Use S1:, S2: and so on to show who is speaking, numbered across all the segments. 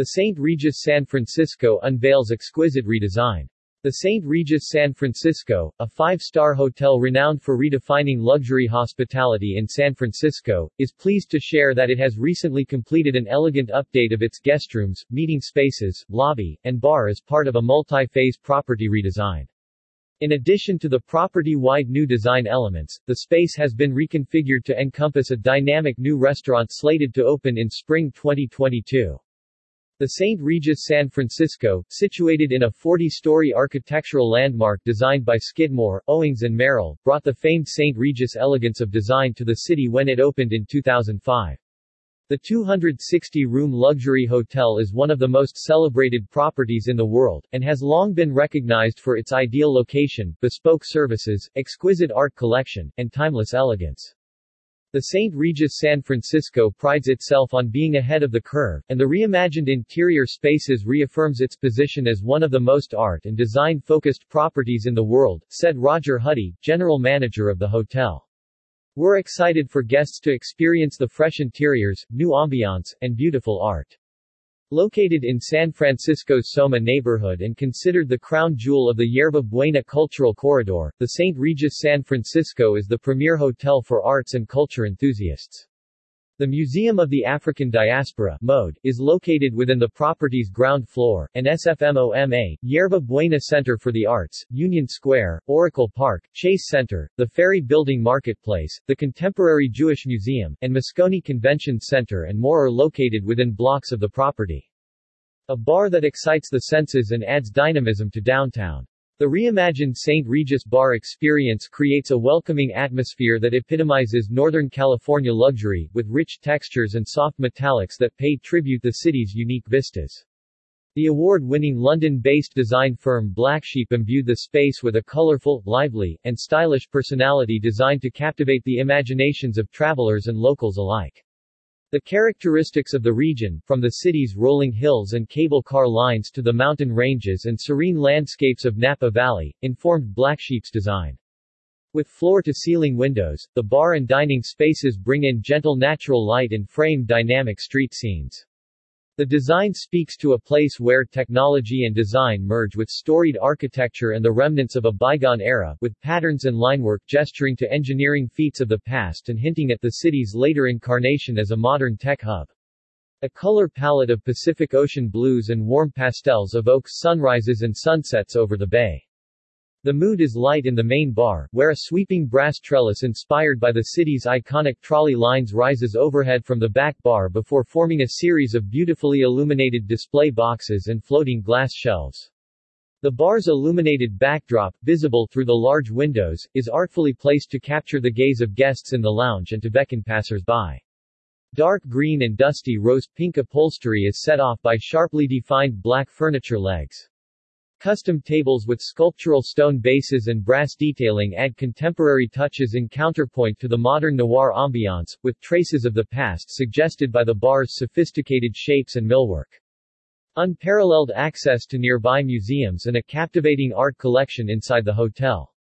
S1: The St. Regis San Francisco unveils exquisite redesign. The St. Regis San Francisco, a five-star hotel renowned for redefining luxury hospitality in San Francisco, is pleased to share that it has recently completed an elegant update of its guestrooms, meeting spaces, lobby, and bar as part of a multi-phase property redesign. In addition to the property-wide new design elements, the space has been reconfigured to encompass a dynamic new restaurant slated to open in spring 2022. The St. Regis San Francisco, situated in a 40-story architectural landmark designed by Skidmore, Owings and Merrill, brought the famed St. Regis elegance of design to the city when it opened in 2005. The 260-room luxury hotel is one of the most celebrated properties in the world, and has long been recognized for its ideal location, bespoke services, exquisite art collection, and timeless elegance. The St. Regis San Francisco prides itself on being ahead of the curve, and the reimagined interior spaces reaffirms its position as one of the most art and design-focused properties in the world, said Roger Huddy, general manager of the hotel. We're excited for guests to experience the fresh interiors, new ambiance, and beautiful art. Located in San Francisco's Soma neighborhood and considered the crown jewel of the Yerba Buena Cultural Corridor, the St. Regis San Francisco is the premier hotel for arts and culture enthusiasts. The Museum of the African Diaspora MoAD, is located within the property's ground floor, and SFMOMA, Yerba Buena Center for the Arts, Union Square, Oracle Park, Chase Center, the Ferry Building Marketplace, the Contemporary Jewish Museum, and Moscone Convention Center and more are located within blocks of the property. A bar that excites the senses and adds dynamism to downtown. The reimagined St. Regis bar experience creates a welcoming atmosphere that epitomizes Northern California luxury, with rich textures and soft metallics that pay tribute to the city's unique vistas. The award-winning London-based design firm Black Sheep imbued the space with a colorful, lively, and stylish personality designed to captivate the imaginations of travelers and locals alike. The characteristics of the region, from the city's rolling hills and cable car lines to the mountain ranges and serene landscapes of Napa Valley, informed Black Sheep's design. With floor-to-ceiling windows, the bar and dining spaces bring in gentle natural light and frame dynamic street scenes. The design speaks to a place where technology and design merge with storied architecture and the remnants of a bygone era, with patterns and linework gesturing to engineering feats of the past and hinting at the city's later incarnation as a modern tech hub. A color palette of Pacific Ocean blues and warm pastels evokes sunrises and sunsets over the bay. The mood is light in the main bar, where a sweeping brass trellis inspired by the city's iconic trolley lines rises overhead from the back bar before forming a series of beautifully illuminated display boxes and floating glass shelves. The bar's illuminated backdrop, visible through the large windows, is artfully placed to capture the gaze of guests in the lounge and to beckon passers-by. Dark green and dusty rose-pink upholstery is set off by sharply defined black furniture legs. Custom tables with sculptural stone bases and brass detailing add contemporary touches in counterpoint to the modern noir ambiance, with traces of the past suggested by the bar's sophisticated shapes and millwork. Unparalleled access to nearby museums and a captivating art collection inside the hotel.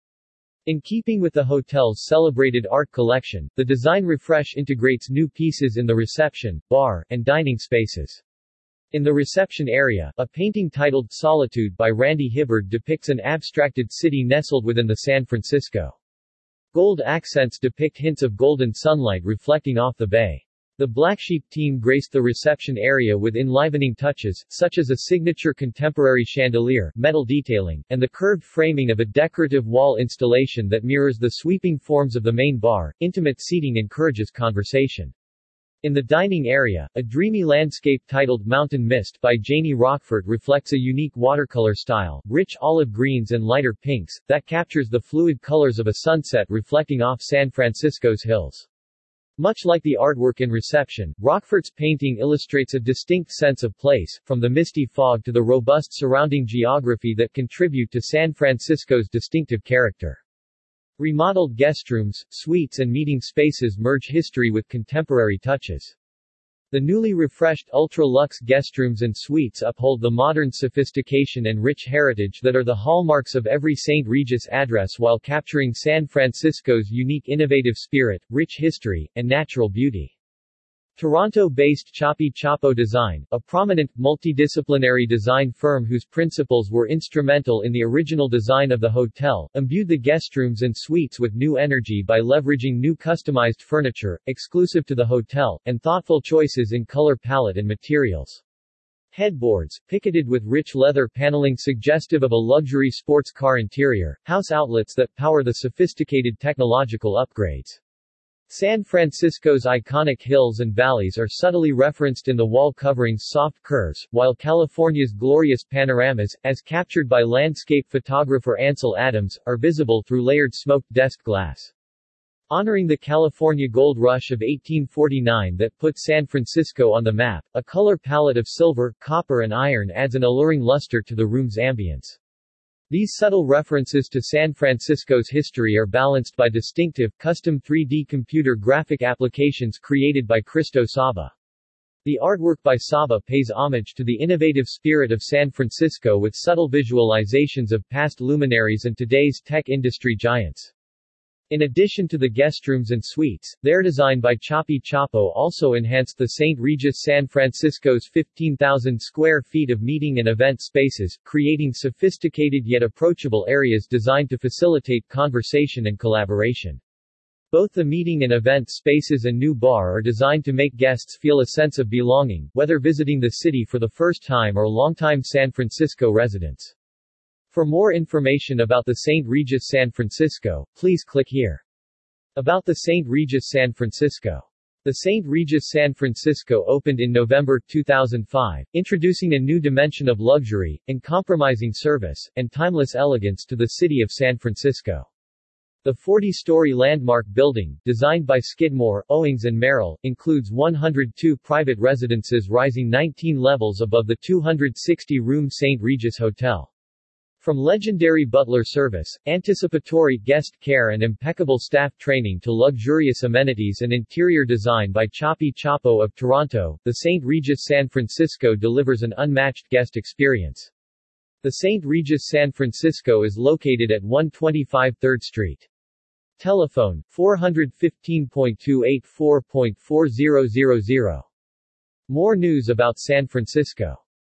S1: In keeping with the hotel's celebrated art collection, the design refresh integrates new pieces in the reception, bar, and dining spaces. In the reception area, a painting titled Solitude by Randy Hibbard depicts an abstracted city nestled within the San Francisco. Gold accents depict hints of golden sunlight reflecting off the bay. The Black Sheep team graced the reception area with enlivening touches, such as a signature contemporary chandelier, metal detailing, and the curved framing of a decorative wall installation that mirrors the sweeping forms of the main bar. Intimate seating encourages conversation. In the dining area, a dreamy landscape titled Mountain Mist by Janie Rockford reflects a unique watercolor style, rich olive greens and lighter pinks, that captures the fluid colors of a sunset reflecting off San Francisco's hills. Much like the artwork in Reception, Rockford's painting illustrates a distinct sense of place, from the misty fog to the robust surrounding geography that contribute to San Francisco's distinctive character. Remodeled guestrooms, suites and meeting spaces merge history with contemporary touches. The newly refreshed ultra-luxe guestrooms and suites uphold the modern sophistication and rich heritage that are the hallmarks of every St. Regis address while capturing San Francisco's unique innovative spirit, rich history, and natural beauty. Toronto-based Chapi Chapo Design, a prominent, multidisciplinary design firm whose principals were instrumental in the original design of the hotel, imbued the guestrooms and suites with new energy by leveraging new customized furniture, exclusive to the hotel, and thoughtful choices in color palette and materials. Headboards, picketed with rich leather paneling suggestive of a luxury sports car interior, house outlets that power the sophisticated technological upgrades. San Francisco's iconic hills and valleys are subtly referenced in the wall covering's soft curves, while California's glorious panoramas, as captured by landscape photographer Ansel Adams, are visible through layered smoked desk glass. Honoring the California gold rush of 1849 that put San Francisco on the map, a color palette of silver, copper and iron adds an alluring luster to the room's ambience. These subtle references to San Francisco's history are balanced by distinctive, custom 3D computer graphic applications created by Cristo Saba. The artwork by Saba pays homage to the innovative spirit of San Francisco with subtle visualizations of past luminaries and today's tech industry giants. In addition to the guestrooms and suites, their design by Chapi Chapo also enhanced the St. Regis San Francisco's 15,000 square feet of meeting and event spaces, creating sophisticated yet approachable areas designed to facilitate conversation and collaboration. Both the meeting and event spaces and new bar are designed to make guests feel a sense of belonging, whether visiting the city for the first time or longtime San Francisco residents. For more information about the St. Regis San Francisco, please click here. About the St. Regis San Francisco. The St. Regis San Francisco opened in November 2005, introducing a new dimension of luxury, uncompromising service, and timeless elegance to the city of San Francisco. The 40-story landmark building, designed by Skidmore, Owings and Merrill, includes 102 private residences rising 19 levels above the 260-room St. Regis Hotel. From legendary butler service, anticipatory guest care and impeccable staff training to luxurious amenities and interior design by Chapi Chapo of Toronto, the St. Regis San Francisco delivers an unmatched guest experience. The St. Regis San Francisco is located at 125 3rd Street. Telephone, 415.284.4000. More news about San Francisco